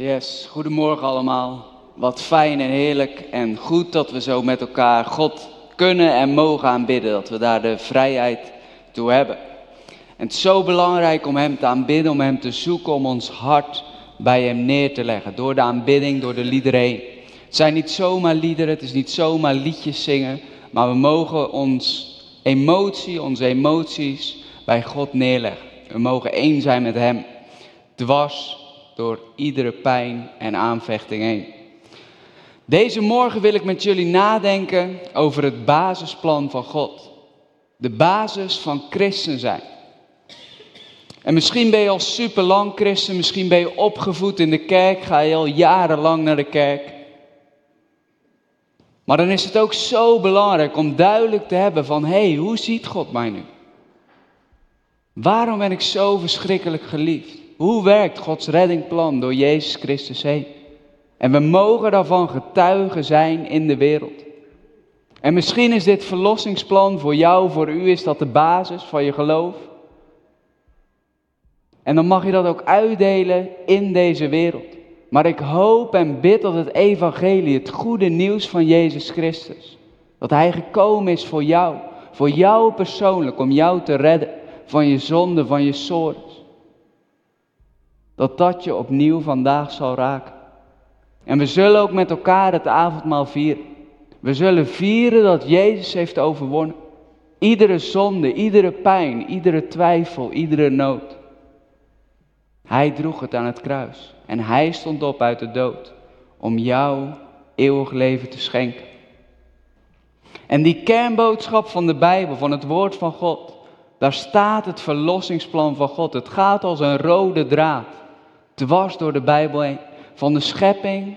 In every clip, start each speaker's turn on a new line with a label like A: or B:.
A: Yes, goedemorgen allemaal. Wat fijn en heerlijk en goed dat we zo met elkaar God kunnen en mogen aanbidden. Dat we daar de vrijheid toe hebben. En het is zo belangrijk om Hem te aanbidden, om Hem te zoeken, om ons hart bij Hem neer te leggen. Door de aanbidding, door de liederen. Het zijn niet zomaar liederen, het is niet zomaar liedjes zingen. Maar we mogen ons emotie, onze emoties bij God neerleggen. We mogen één zijn met Hem. Dwars door iedere pijn en aanvechting heen. Deze morgen wil ik met jullie nadenken over het basisplan van God. De basis van christen zijn. En misschien ben je al super lang christen, misschien ben je opgevoed in de kerk, ga je al jarenlang naar de kerk. Maar dan is het ook zo belangrijk om duidelijk te hebben van, hé, hey, hoe ziet God mij nu? Waarom ben ik zo verschrikkelijk geliefd? Hoe werkt Gods reddingplan door Jezus Christus heen? En we mogen daarvan getuigen zijn in de wereld. En misschien is dit verlossingsplan voor jou, voor u, is dat de basis van je geloof. En dan mag je dat ook uitdelen in deze wereld. Maar ik hoop en bid dat het evangelie, het goede nieuws van Jezus Christus, dat Hij gekomen is voor jou, voor jou persoonlijk, om jou te redden van je zonde, van je sores. Dat dat je opnieuw vandaag zal raken. En we zullen ook met elkaar het avondmaal vieren. We zullen vieren dat Jezus heeft overwonnen. Iedere zonde, iedere pijn, iedere twijfel, iedere nood. Hij droeg het aan het kruis. En hij stond op uit de dood om jou eeuwig leven te schenken. En die kernboodschap van de Bijbel, van het woord van God, daar staat het verlossingsplan van God. Het gaat als een rode draad, dwars door de Bijbel heen. Van de schepping,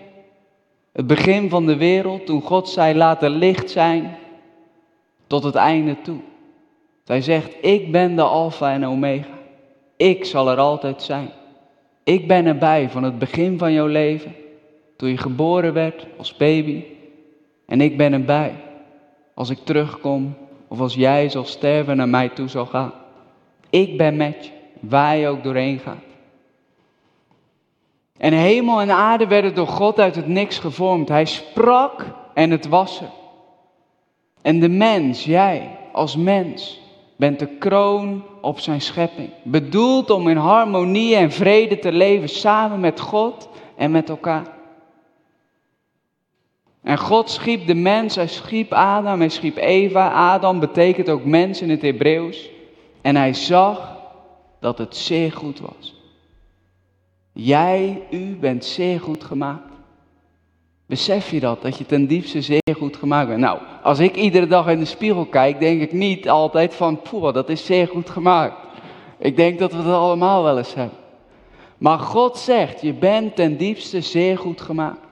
A: het begin van de wereld, toen God zei laat er licht zijn, tot het einde toe. Hij zegt, ik ben de Alpha en Omega. Ik zal er altijd zijn. Ik ben erbij van het begin van jouw leven, toen je geboren werd als baby. En ik ben erbij als ik terugkom of als jij zal sterven naar mij toe zal gaan. Ik ben met je, waar je ook doorheen gaat. En hemel en aarde werden door God uit het niks gevormd. Hij sprak en het was er. En de mens, jij als mens, bent de kroon op zijn schepping. Bedoeld om in harmonie en vrede te leven samen met God en met elkaar. En God schiep de mens, hij schiep Adam, hij schiep Eva. Adam betekent ook mens in het Hebreeuws. En hij zag dat het zeer goed was. Jij, u bent zeer goed gemaakt. Besef je dat, dat je ten diepste zeer goed gemaakt bent? Nou, als ik iedere dag in de spiegel kijk, denk ik niet altijd van, poeh, dat is zeer goed gemaakt. Ik denk dat we dat allemaal wel eens hebben. Maar God zegt, je bent ten diepste zeer goed gemaakt.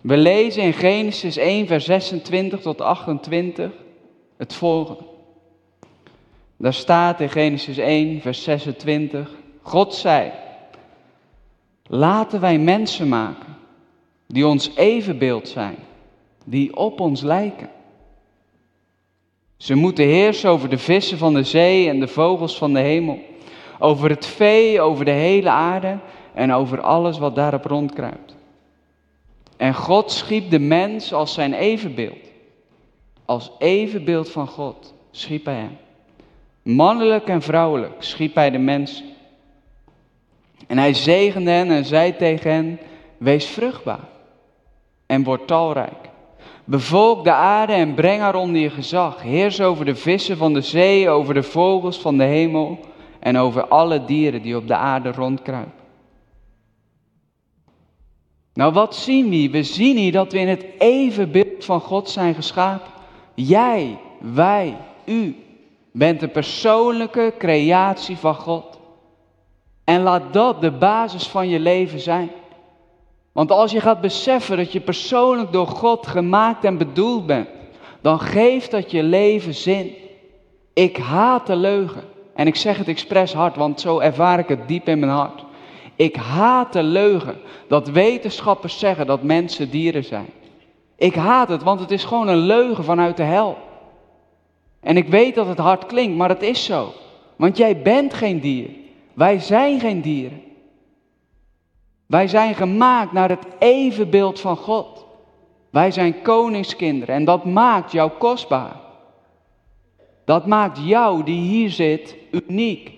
A: We lezen in Genesis 1, vers 26 tot 28 het volgende. Daar staat in Genesis 1, vers 26, God zei, laten wij mensen maken die ons evenbeeld zijn, die op ons lijken. Ze moeten heersen over de vissen van de zee en de vogels van de hemel, over het vee, over de hele aarde en over alles wat daarop rondkruipt. En God schiep de mens als zijn evenbeeld. Als evenbeeld van God schiep hij hem. Mannelijk en vrouwelijk schiep hij de mens. En hij zegende hen en zei tegen hen, wees vruchtbaar en word talrijk. Bevolk de aarde en breng haar onder je gezag. Heers over de vissen van de zee, over de vogels van de hemel en over alle dieren die op de aarde rondkruipen. Nou, wat zien we? We zien hier dat we in het evenbeeld van God zijn geschapen. Jij, wij, u bent de persoonlijke creatie van God. En laat dat de basis van je leven zijn. Want als je gaat beseffen dat je persoonlijk door God gemaakt en bedoeld bent, dan geeft dat je leven zin. Ik haat de leugen. En ik zeg het expres hard, want zo ervaar ik het diep in mijn hart. Ik haat de leugen dat wetenschappers zeggen dat mensen dieren zijn. Ik haat het, want het is gewoon een leugen vanuit de hel. En ik weet dat het hard klinkt, maar het is zo. Want jij bent geen dier. Wij zijn geen dieren. Wij zijn gemaakt naar het evenbeeld van God. Wij zijn koningskinderen en dat maakt jou kostbaar. Dat maakt jou die hier zit uniek.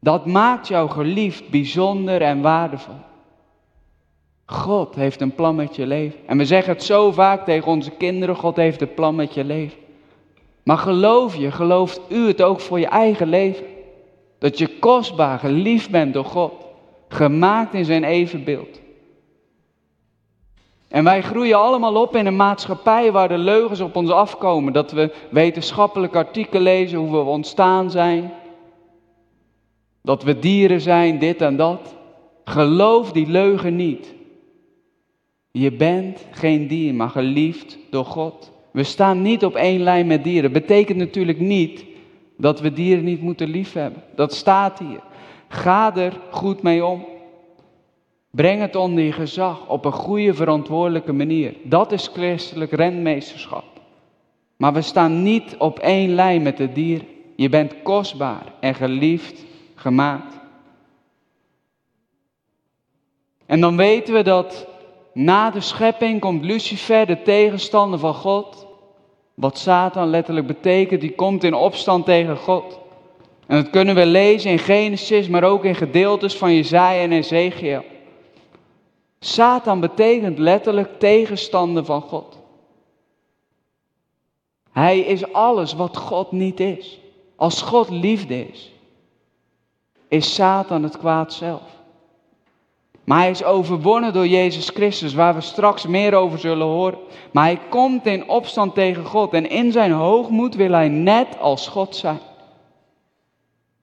A: Dat maakt jou geliefd, bijzonder en waardevol. God heeft een plan met je leven. En we zeggen het zo vaak tegen onze kinderen, God heeft een plan met je leven. Maar geloof je, gelooft u het ook voor je eigen leven? Dat je kostbaar, geliefd bent door God, gemaakt in zijn evenbeeld. En wij groeien allemaal op in een maatschappij waar de leugens op ons afkomen. Dat we wetenschappelijke artikelen lezen, hoe we ontstaan zijn. Dat we dieren zijn, dit en dat. Geloof die leugen niet. Je bent geen dier, maar geliefd door God. We staan niet op één lijn met dieren. Betekent natuurlijk niet dat we dieren niet moeten liefhebben. Dat staat hier. Ga er goed mee om. Breng het onder je gezag op een goede, verantwoordelijke manier. Dat is christelijk renmeesterschap. Maar we staan niet op één lijn met de dieren. Je bent kostbaar en geliefd gemaakt. En dan weten we dat na de schepping komt Lucifer, de tegenstander van God. Wat Satan letterlijk betekent, die komt in opstand tegen God. En dat kunnen we lezen in Genesis, maar ook in gedeeltes van Jezaja en Ezekiel. Satan betekent letterlijk tegenstander van God. Hij is alles wat God niet is. Als God liefde is, is Satan het kwaad zelf. Maar hij is overwonnen door Jezus Christus, waar we straks meer over zullen horen. Maar hij komt in opstand tegen God en in zijn hoogmoed wil hij net als God zijn.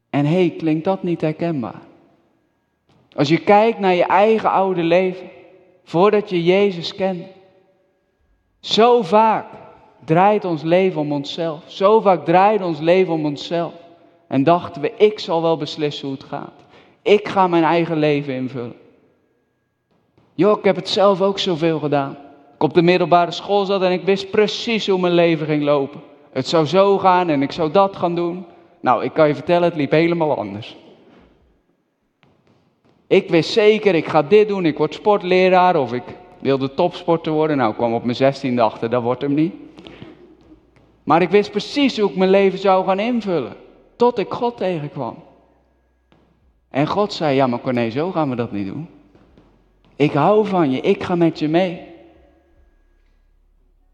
A: En hé, hey, klinkt dat niet herkenbaar? Als je kijkt naar je eigen oude leven, voordat je Jezus kent. Zo vaak draait ons leven om onszelf. Zo vaak draait ons leven om onszelf. En dachten we, ik zal wel beslissen hoe het gaat. Ik ga mijn eigen leven invullen. Joh, ik heb het zelf ook zoveel gedaan. Ik op de middelbare school zat en ik wist precies hoe mijn leven ging lopen. Het zou zo gaan en ik zou dat gaan doen. Nou, ik kan je vertellen, het liep helemaal anders. Ik wist zeker, ik ga dit doen, ik word sportleraar of ik wilde topsporter worden. Nou, ik kwam op mijn zestiende achter, dat wordt hem niet. Maar ik wist precies hoe ik mijn leven zou gaan invullen. Tot ik God tegenkwam. En God zei, ja maar Corné, zo gaan we dat niet doen. Ik hou van je, ik ga met je mee.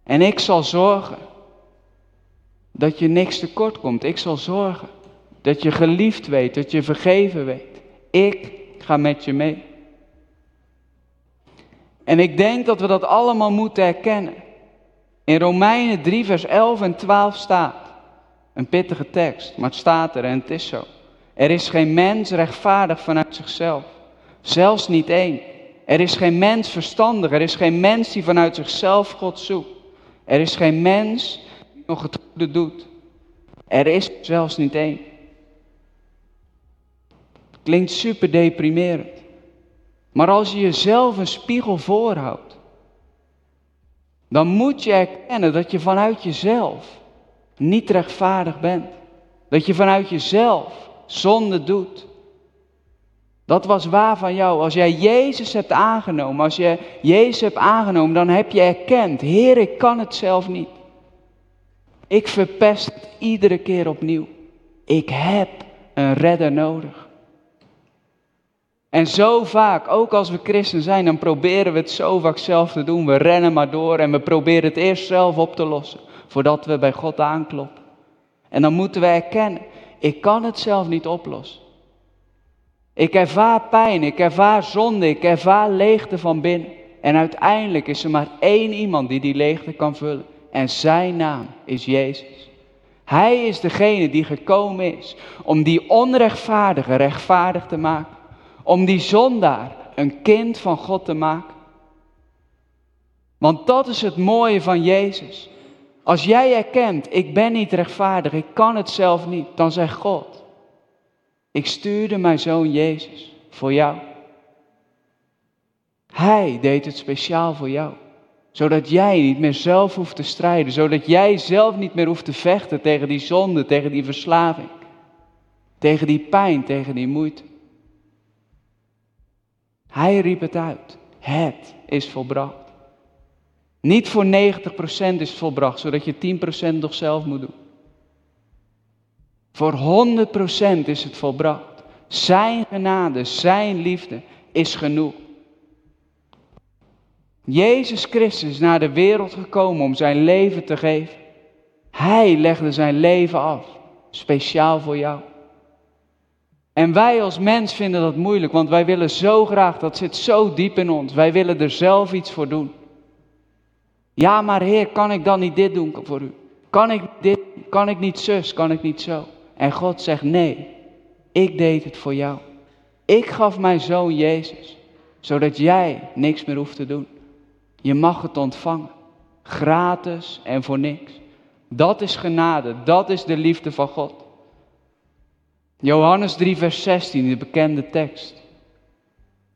A: En ik zal zorgen dat je niks tekort komt. Ik zal zorgen dat je geliefd weet, dat je vergeven weet. Ik ga met je mee. En ik denk dat we dat allemaal moeten herkennen. In Romeinen 3, vers 11 en 12 staat. Een pittige tekst, maar het staat er en het is zo. Er is geen mens rechtvaardig vanuit zichzelf. Zelfs niet één. Er is geen mens verstandig. Er is geen mens die vanuit zichzelf God zoekt. Er is geen mens die nog het goede doet. Er is zelfs niet één. Klinkt super deprimerend. Maar als je jezelf een spiegel voorhoudt, dan moet je erkennen dat je vanuit jezelf niet rechtvaardig bent. Dat je vanuit jezelf zonde doet. Dat was waar van jou. Als jij Jezus hebt aangenomen, als je Jezus hebt aangenomen, dan heb je erkend, Heer, ik kan het zelf niet. Ik verpest iedere keer opnieuw. Ik heb een redder nodig. En zo vaak, ook als we christen zijn, dan proberen we het zo vaak zelf te doen. We rennen maar door en we proberen het eerst zelf op te lossen, voordat we bij God aankloppen. En dan moeten we erkennen, ik kan het zelf niet oplossen. Ik ervaar pijn, ik ervaar zonde, ik ervaar leegte van binnen. En uiteindelijk is er maar één iemand die die leegte kan vullen. En zijn naam is Jezus. Hij is degene die gekomen is om die onrechtvaardige rechtvaardig te maken om die zondaar een kind van God te maken. Want dat is het mooie van Jezus. Als jij erkent, ik ben niet rechtvaardig, ik kan het zelf niet, dan zegt God, ik stuurde mijn zoon Jezus voor jou. Hij deed het speciaal voor jou, zodat jij niet meer zelf hoeft te strijden, zodat jij zelf niet meer hoeft te vechten tegen die zonde, tegen die verslaving, tegen die pijn, tegen die moeite. Hij riep het uit. Het is volbracht. Niet voor 90% is het volbracht, zodat je 10% nog zelf moet doen. Voor 100% is het volbracht. Zijn genade, zijn liefde is genoeg. Jezus Christus is naar de wereld gekomen om zijn leven te geven. Hij legde zijn leven af, speciaal voor jou. En wij als mens vinden dat moeilijk, want wij willen zo graag, dat zit zo diep in ons, wij willen er zelf iets voor doen. Ja, maar Heer, kan ik dan niet dit doen voor u? Kan ik dit, kan ik niet zus, kan ik niet zo? En God zegt nee, ik deed het voor jou. Ik gaf mijn zoon Jezus, zodat jij niks meer hoeft te doen. Je mag het ontvangen, gratis en voor niks. Dat is genade, dat is de liefde van God. Johannes 3, vers 16, de bekende tekst.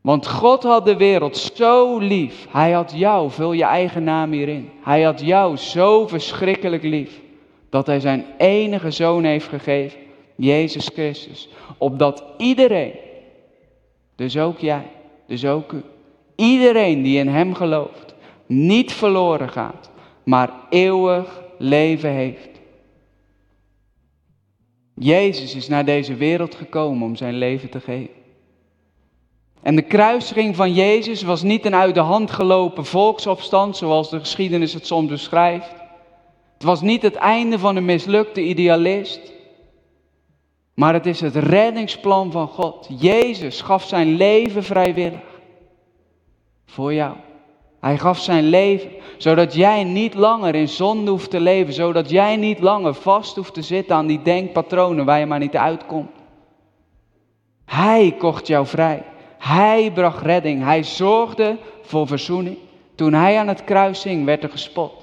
A: Want God had de wereld zo lief. Hij had jou, vul je eigen naam hierin. Hij had jou zo verschrikkelijk lief. Dat hij zijn enige zoon heeft gegeven, Jezus Christus. Opdat iedereen, dus ook jij, dus ook u, iedereen die in hem gelooft, niet verloren gaat, maar eeuwig leven heeft. Jezus is naar deze wereld gekomen om zijn leven te geven. En de kruisiging van Jezus was niet een uit de hand gelopen volksopstand, zoals de geschiedenis het soms beschrijft. Het was niet het einde van een mislukte idealist, maar het is het reddingsplan van God. Jezus gaf zijn leven vrijwillig voor jou. Hij gaf zijn leven, zodat jij niet langer in zonde hoeft te leven, zodat jij niet langer vast hoeft te zitten aan die denkpatronen waar je maar niet uitkomt. Hij kocht jou vrij. Hij bracht redding. Hij zorgde voor verzoening. Toen hij aan het kruis hing, werd er gespot.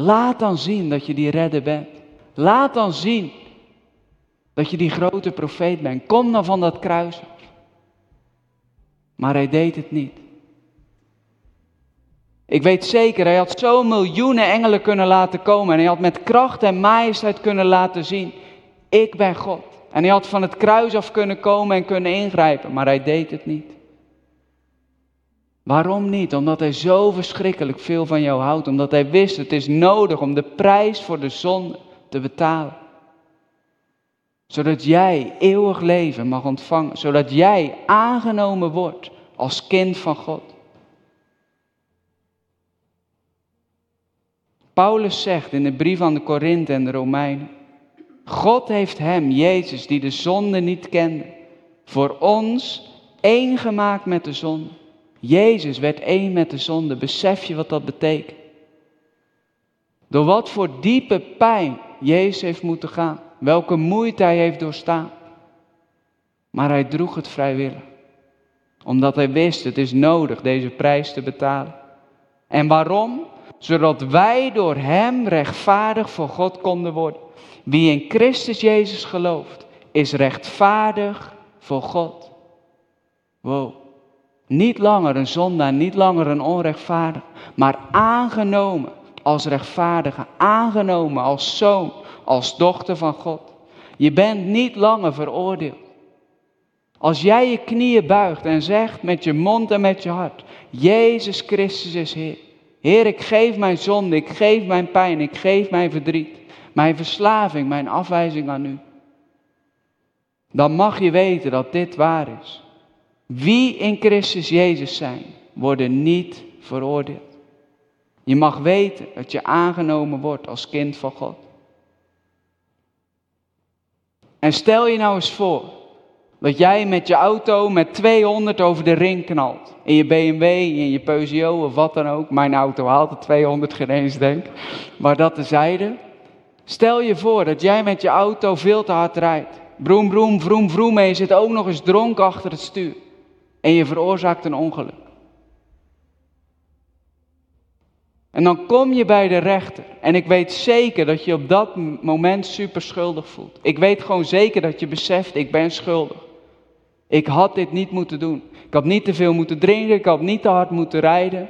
A: Laat dan zien dat je die redder bent. Laat dan zien dat je die grote profeet bent. Kom dan van dat kruis af. Maar hij deed het niet. Ik weet zeker, hij had zo miljoenen engelen kunnen laten komen en hij had met kracht en majesteit kunnen laten zien, ik ben God. En hij had van het kruis af kunnen komen en kunnen ingrijpen, maar hij deed het niet. Waarom niet? Omdat hij zo verschrikkelijk veel van jou houdt, omdat hij wist het is nodig om de prijs voor de zonde te betalen. Zodat jij eeuwig leven mag ontvangen, zodat jij aangenomen wordt als kind van God. Paulus zegt in de brief aan de Korinthe en de Romeinen, God heeft hem, Jezus, die de zonde niet kende, voor ons één gemaakt met de zonde. Jezus werd één met de zonde. Besef je wat dat betekent? Door wat voor diepe pijn Jezus heeft moeten gaan. Welke moeite hij heeft doorstaan. Maar hij droeg het vrijwillig. Omdat hij wist, het is nodig deze prijs te betalen. En waarom? zodat wij door Hem rechtvaardig voor God konden worden. Wie in Christus Jezus gelooft, is rechtvaardig voor God. Wow. Niet langer een zondaar, niet langer een onrechtvaardig, maar aangenomen als rechtvaardige, aangenomen als zoon, als dochter van God. Je bent niet langer veroordeeld. Als jij je knieën buigt en zegt met je mond en met je hart, Jezus Christus is Heer. Heer, ik geef mijn zonde, ik geef mijn pijn, ik geef mijn verdriet, mijn verslaving, mijn afwijzing aan u. Dan mag je weten dat dit waar is. Wie in Christus Jezus zijn, worden niet veroordeeld. Je mag weten dat je aangenomen wordt als kind van God. En stel je nou eens voor dat jij met je auto met 200 over de ring knalt. In je BMW, in je Peugeot of wat dan ook. Mijn auto haalt de 200 geen eens, denk Maar dat tezijde. Stel je voor dat jij met je auto veel te hard rijdt. Broem, broem, vroom, vroom. En je zit ook nog eens dronken achter het stuur. En je veroorzaakt een ongeluk. En dan kom je bij de rechter. En ik weet zeker dat je op dat moment super schuldig voelt. Ik weet gewoon zeker dat je beseft, ik ben schuldig. Ik had dit niet moeten doen. Ik had niet te veel moeten drinken, ik had niet te hard moeten rijden.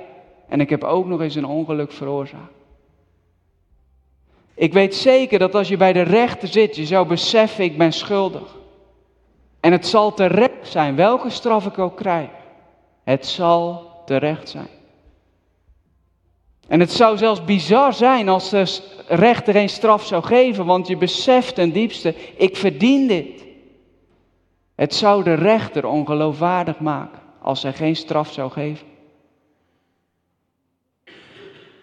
A: En ik heb ook nog eens een ongeluk veroorzaakt. Ik weet zeker dat als je bij de rechter zit, je zou beseffen, ik ben schuldig. En het zal terecht zijn, welke straf ik ook krijg. Het zal terecht zijn. En het zou zelfs bizar zijn als de rechter geen straf zou geven, want je beseft ten diepste, ik verdien dit. Het zou de rechter ongeloofwaardig maken als hij geen straf zou geven.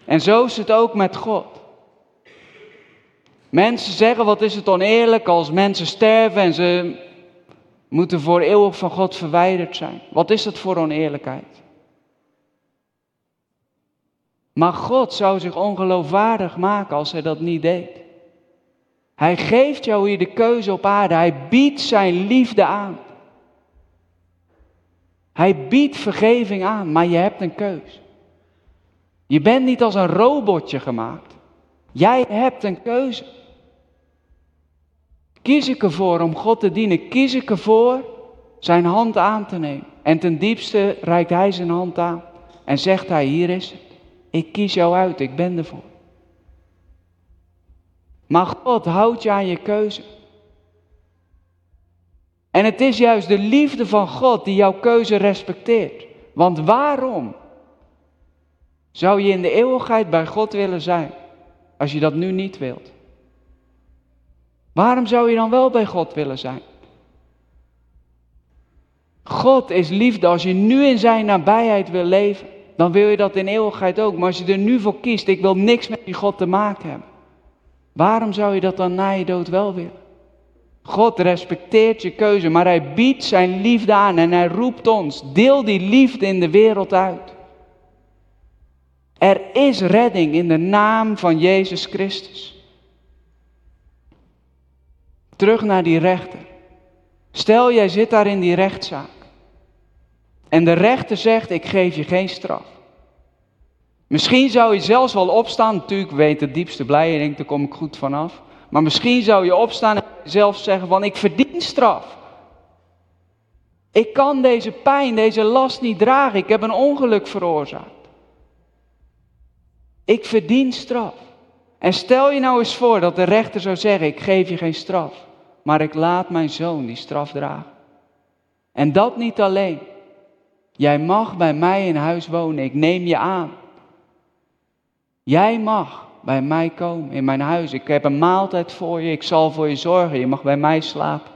A: En zo is het ook met God. Mensen zeggen, wat is het oneerlijk als mensen sterven en ze moeten voor eeuwig van God verwijderd zijn. Wat is dat voor oneerlijkheid? Maar God zou zich ongeloofwaardig maken als hij dat niet deed. Hij geeft jou hier de keuze op aarde. Hij biedt zijn liefde aan. Hij biedt vergeving aan, maar je hebt een keus. Je bent niet als een robotje gemaakt. Jij hebt een keuze. Kies ik ervoor om God te dienen? Kies ik ervoor zijn hand aan te nemen? En ten diepste reikt hij zijn hand aan en zegt hij, hier is het. Ik kies jou uit, ik ben ervoor. Maar God houdt je aan je keuze. En het is juist de liefde van God die jouw keuze respecteert. Want waarom zou je in de eeuwigheid bij God willen zijn als je dat nu niet wilt? Waarom zou je dan wel bij God willen zijn? God is liefde. Als je nu in zijn nabijheid wil leven, dan wil je dat in eeuwigheid ook. Maar als je er nu voor kiest, ik wil niks met die God te maken hebben. Waarom zou je dat dan na je dood wel willen? God respecteert je keuze, maar hij biedt zijn liefde aan en hij roept ons, deel die liefde in de wereld uit. Er is redding in de naam van Jezus Christus. Terug naar die rechter. Stel, jij zit daar in die rechtszaak. En de rechter zegt, ik geef je geen straf. Misschien zou je zelfs wel opstaan, natuurlijk weet het diepste blij, je denkt, daar kom ik goed vanaf. Maar misschien zou je opstaan en zelf zeggen van, ik verdien straf. Ik kan deze pijn, deze last niet dragen, ik heb een ongeluk veroorzaakt. Ik verdien straf. En stel je nou eens voor dat de rechter zou zeggen, ik geef je geen straf maar ik laat mijn zoon die straf dragen. En dat niet alleen. Jij mag bij mij in huis wonen, ik neem je aan. Jij mag bij mij komen, in mijn huis. Ik heb een maaltijd voor je, ik zal voor je zorgen, je mag bij mij slapen.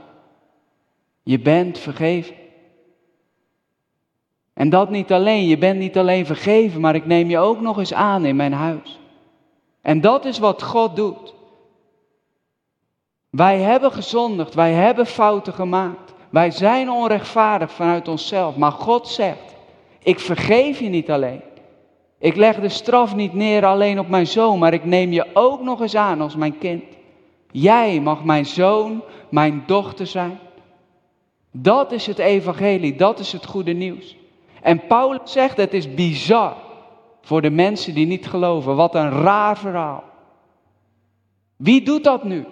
A: Je bent vergeven. En dat niet alleen, je bent niet alleen vergeven, maar ik neem je ook nog eens aan in mijn huis. En dat is wat God doet. Wij hebben gezondigd, wij hebben fouten gemaakt. Wij zijn onrechtvaardig vanuit onszelf. Maar God zegt, ik vergeef je niet alleen. Ik leg de straf niet neer alleen op mijn zoon, maar ik neem je ook nog eens aan als mijn kind. Jij mag mijn zoon, mijn dochter zijn. Dat is het evangelie, dat is het goede nieuws. En Paulus zegt, het is bizar voor de mensen die niet geloven. Wat een raar verhaal. Wie doet dat nu?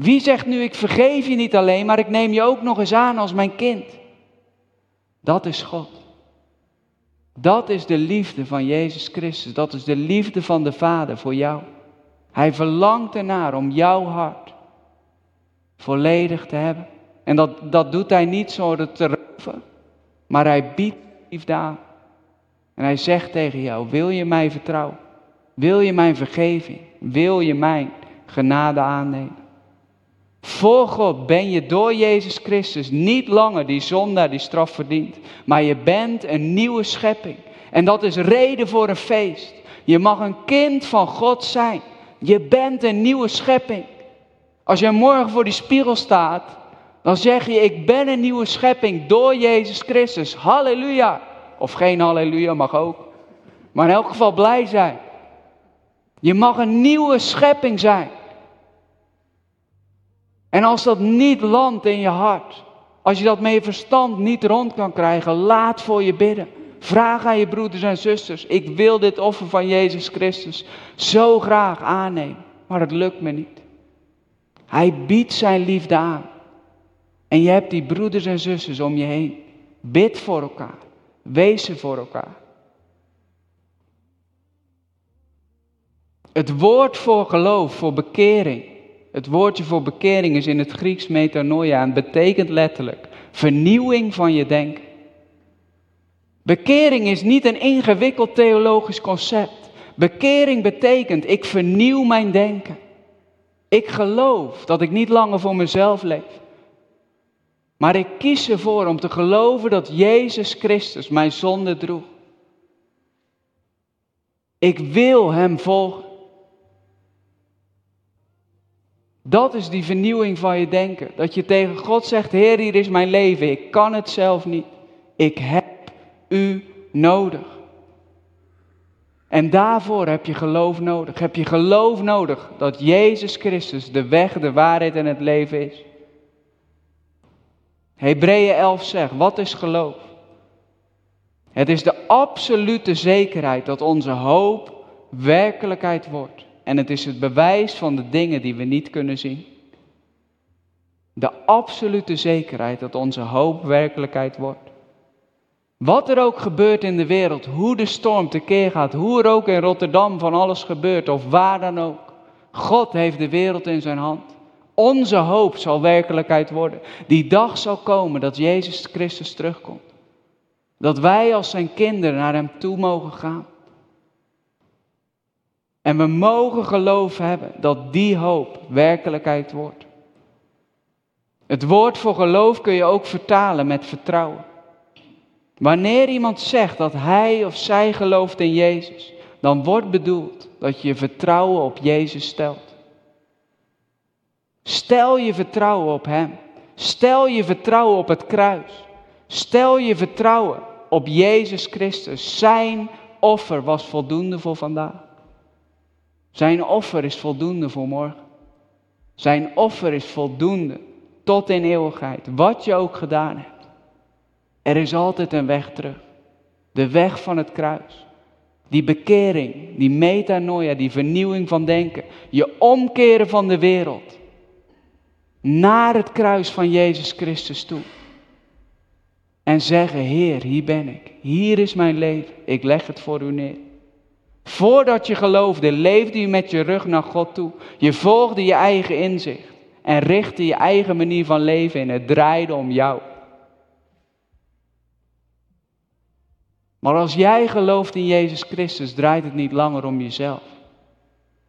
A: Wie zegt nu, ik vergeef je niet alleen, maar ik neem je ook nog eens aan als mijn kind? Dat is God. Dat is de liefde van Jezus Christus. Dat is de liefde van de Vader voor jou. Hij verlangt ernaar om jouw hart volledig te hebben. En dat, dat doet hij niet zonder te roven, maar hij biedt liefde aan. En hij zegt tegen jou, wil je mij vertrouwen? Wil je mijn vergeving? Wil je mijn genade aannemen? Voor God ben je door Jezus Christus niet langer die zondaar die straf verdient, maar je bent een nieuwe schepping. En dat is reden voor een feest. Je mag een kind van God zijn. Je bent een nieuwe schepping. Als je morgen voor die spiegel staat, dan zeg je: Ik ben een nieuwe schepping door Jezus Christus. Halleluja. Of geen halleluja mag ook. Maar in elk geval blij zijn. Je mag een nieuwe schepping zijn. En als dat niet landt in je hart, als je dat met je verstand niet rond kan krijgen, laat voor je bidden. Vraag aan je broeders en zusters, ik wil dit offer van Jezus Christus zo graag aannemen, maar het lukt me niet. Hij biedt zijn liefde aan. En je hebt die broeders en zusters om je heen. Bid voor elkaar. Wees voor elkaar. Het woord voor geloof, voor bekering, Het woordje voor bekering is in het Grieks metanoia en betekent letterlijk vernieuwing van je denken. Bekering is niet een ingewikkeld theologisch concept. Bekering betekent ik vernieuw mijn denken. Ik geloof dat ik niet langer voor mezelf leef. Maar ik kies ervoor om te geloven dat Jezus Christus mijn zonde droeg. Ik wil Hem volgen. Dat is die vernieuwing van je denken. Dat je tegen God zegt, Heer, hier is mijn leven. Ik kan het zelf niet. Ik heb U nodig. En daarvoor heb je geloof nodig. Heb je geloof nodig dat Jezus Christus de weg, de waarheid en het leven is. Hebreeën 11 zegt, wat is geloof? Het is de absolute zekerheid dat onze hoop werkelijkheid wordt. En het is het bewijs van de dingen die we niet kunnen zien. De absolute zekerheid dat onze hoop werkelijkheid wordt. Wat er ook gebeurt in de wereld, hoe de storm tekeer gaat, hoe er ook in Rotterdam van alles gebeurt of waar dan ook. God heeft de wereld in zijn hand. Onze hoop zal werkelijkheid worden. Die dag zal komen dat Jezus Christus terugkomt. Dat wij als zijn kinderen naar Hem toe mogen gaan. En we mogen geloof hebben dat die hoop werkelijkheid wordt. Het woord voor geloof kun je ook vertalen met vertrouwen. Wanneer iemand zegt dat hij of zij gelooft in Jezus, dan wordt bedoeld dat je vertrouwen op Jezus stelt. Stel je vertrouwen op Hem. Stel je vertrouwen op het kruis. Stel je vertrouwen op Jezus Christus. Zijn offer was voldoende voor vandaag. Zijn offer is voldoende voor morgen. Zijn offer is voldoende tot in eeuwigheid. Wat je ook gedaan hebt. Er is altijd een weg terug. De weg van het kruis. Die bekering, die metanoia, die vernieuwing van denken. Je omkeren van de wereld. Naar het kruis van Jezus Christus toe. En zeggen, Heer, hier ben ik. Hier is mijn leven. Ik leg het voor u neer. Voordat je geloofde, leefde je met je rug naar God toe. Je volgde je eigen inzicht. En richtte je eigen manier van leven in. Het draaide om jou. Maar als jij gelooft in Jezus Christus, draait het niet langer om jezelf.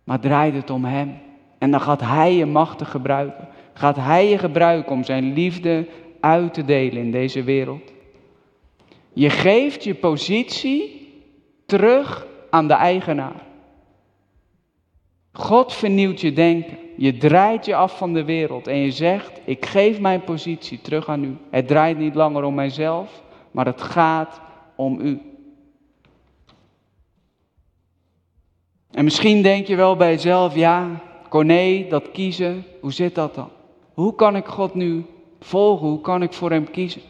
A: Maar draait het om Hem. En dan gaat Hij je machtig gebruiken. Gaat Hij je gebruiken om Zijn liefde uit te delen in deze wereld. Je geeft je positie terug aan de eigenaar. God vernieuwt je denken. Je draait je af van de wereld en je zegt, ik geef mijn positie terug aan u. Het draait niet langer om mijzelf, maar het gaat om u. En misschien denk je wel bij jezelf, ja, Corné, dat kiezen, hoe zit dat dan? Hoe kan ik God nu volgen? Hoe kan ik voor Hem kiezen?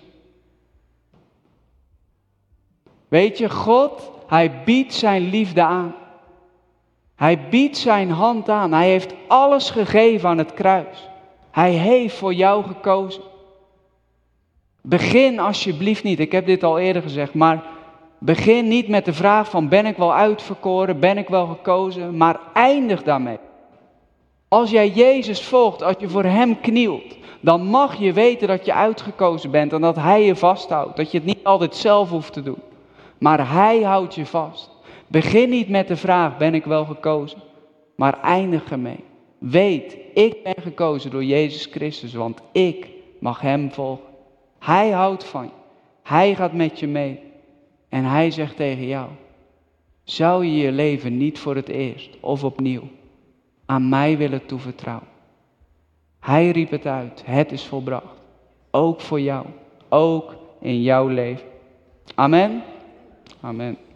A: Weet je, God, Hij biedt Zijn liefde aan. Hij biedt Zijn hand aan. Hij heeft alles gegeven aan het kruis. Hij heeft voor jou gekozen. Begin alsjeblieft niet, ik heb dit al eerder gezegd, maar begin niet met de vraag van ben ik wel uitverkoren, ben ik wel gekozen, maar eindig daarmee. Als jij Jezus volgt, als je voor Hem knielt, dan mag je weten dat je uitgekozen bent en dat Hij je vasthoudt. Dat je het niet altijd zelf hoeft te doen, maar Hij houdt je vast. Begin niet met de vraag, ben ik wel gekozen? Maar eindig ermee. Weet, ik ben gekozen door Jezus Christus, want ik mag Hem volgen. Hij houdt van je. Hij gaat met je mee. En Hij zegt tegen jou, zou je je leven niet voor het eerst of opnieuw aan mij willen toevertrouwen? Hij riep het uit, het is volbracht. Ook voor jou, ook in jouw leven. Amen. Amen.